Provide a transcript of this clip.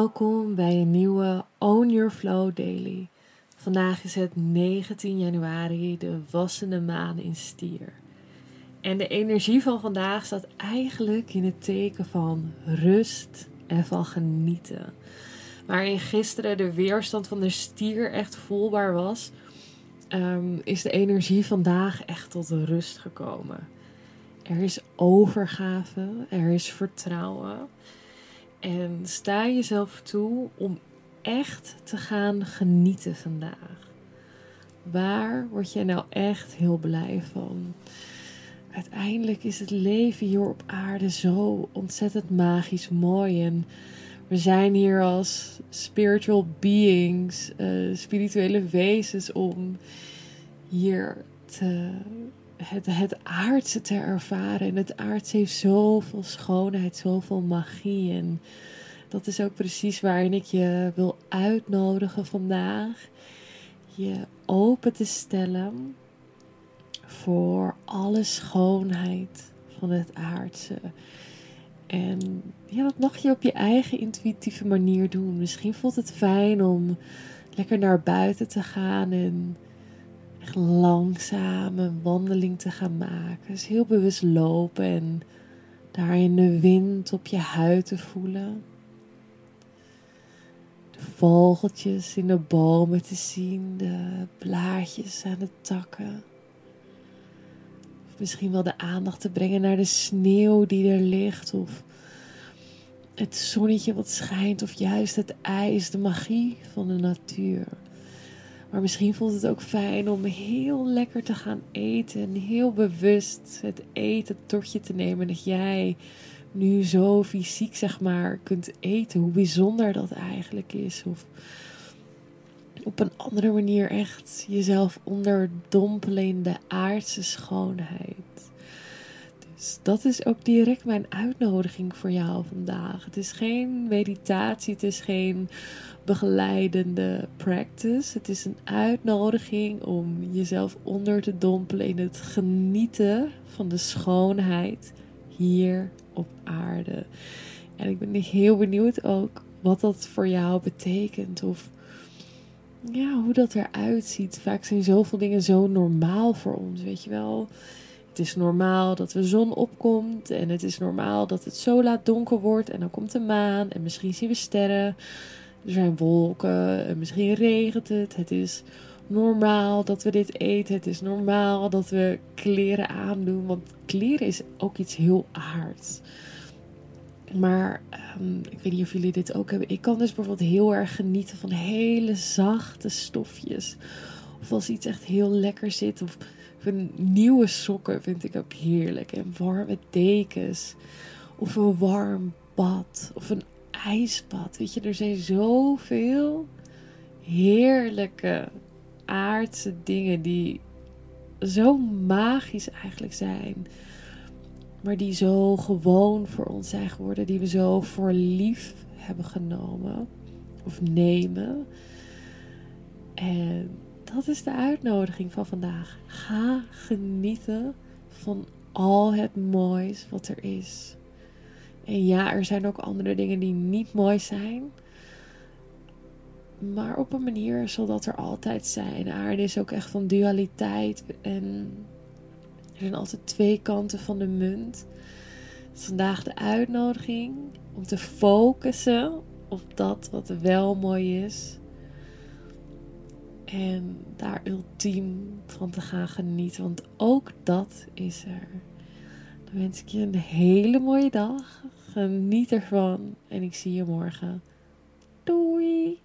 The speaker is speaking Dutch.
Welkom bij een nieuwe Own Your Flow Daily. Vandaag is het 19 januari, de wassende maan in stier. En de energie van vandaag staat eigenlijk in het teken van rust en van genieten. Waarin gisteren de weerstand van de stier echt voelbaar was, ehm, is de energie vandaag echt tot rust gekomen. Er is overgave, er is vertrouwen. En sta jezelf toe om echt te gaan genieten vandaag. Waar word jij nou echt heel blij van? Uiteindelijk is het leven hier op aarde zo ontzettend magisch mooi. En we zijn hier als spiritual beings, uh, spirituele wezens, om hier te het, het aardse te ervaren. En het aardse heeft zoveel schoonheid, zoveel magie. En dat is ook precies waarin ik je wil uitnodigen vandaag. Je open te stellen voor alle schoonheid van het aardse. En ja, dat mag je op je eigen intuïtieve manier doen. Misschien voelt het fijn om lekker naar buiten te gaan en echt langzaam een wandeling te gaan maken. Dus heel bewust lopen en daarin de wind op je huid te voelen. De vogeltjes in de bomen te zien, de blaadjes aan de takken. Misschien wel de aandacht te brengen naar de sneeuw die er ligt. Of het zonnetje wat schijnt. Of juist het ijs, de magie van de natuur. Maar misschien voelt het ook fijn om heel lekker te gaan eten. En heel bewust het eten tot je te nemen. Dat jij nu zo fysiek, zeg maar, kunt eten. Hoe bijzonder dat eigenlijk is. Of op een andere manier echt jezelf onderdompelen in de aardse schoonheid. Dus dat is ook direct mijn uitnodiging voor jou vandaag. Het is geen meditatie, het is geen begeleidende practice. Het is een uitnodiging om jezelf onder te dompelen in het genieten van de schoonheid hier op aarde. En ik ben heel benieuwd ook wat dat voor jou betekent. Of ja, hoe dat eruit ziet. Vaak zijn zoveel dingen zo normaal voor ons, weet je wel. Het is normaal dat de zon opkomt en het is normaal dat het zo laat donker wordt en dan komt de maan en misschien zien we sterren. Er zijn wolken, en misschien regent het. Het is normaal dat we dit eten. Het is normaal dat we kleren aandoen. Want kleren is ook iets heel aards. Maar ehm, ik weet niet of jullie dit ook hebben. Ik kan dus bijvoorbeeld heel erg genieten van hele zachte stofjes. Of als iets echt heel lekker zit. Of nieuwe sokken vind ik ook heerlijk. En warme dekens. Of een warm bad. Of een ijsbad. Weet je, er zijn zoveel heerlijke aardse dingen die zo magisch eigenlijk zijn. Maar die zo gewoon voor ons zijn geworden. Die we zo voor lief hebben genomen. Of nemen. En dat is de uitnodiging van vandaag. Ga genieten van al het moois wat er is. En ja, er zijn ook andere dingen die niet mooi zijn. Maar op een manier zal dat er altijd zijn. Aarde is ook echt van dualiteit. En er zijn altijd twee kanten van de munt. vandaag de uitnodiging om te focussen op dat wat wel mooi is. En daar ultiem van te gaan genieten, want ook dat is er. Dan wens ik je een hele mooie dag. Geniet ervan en ik zie je morgen. Doei!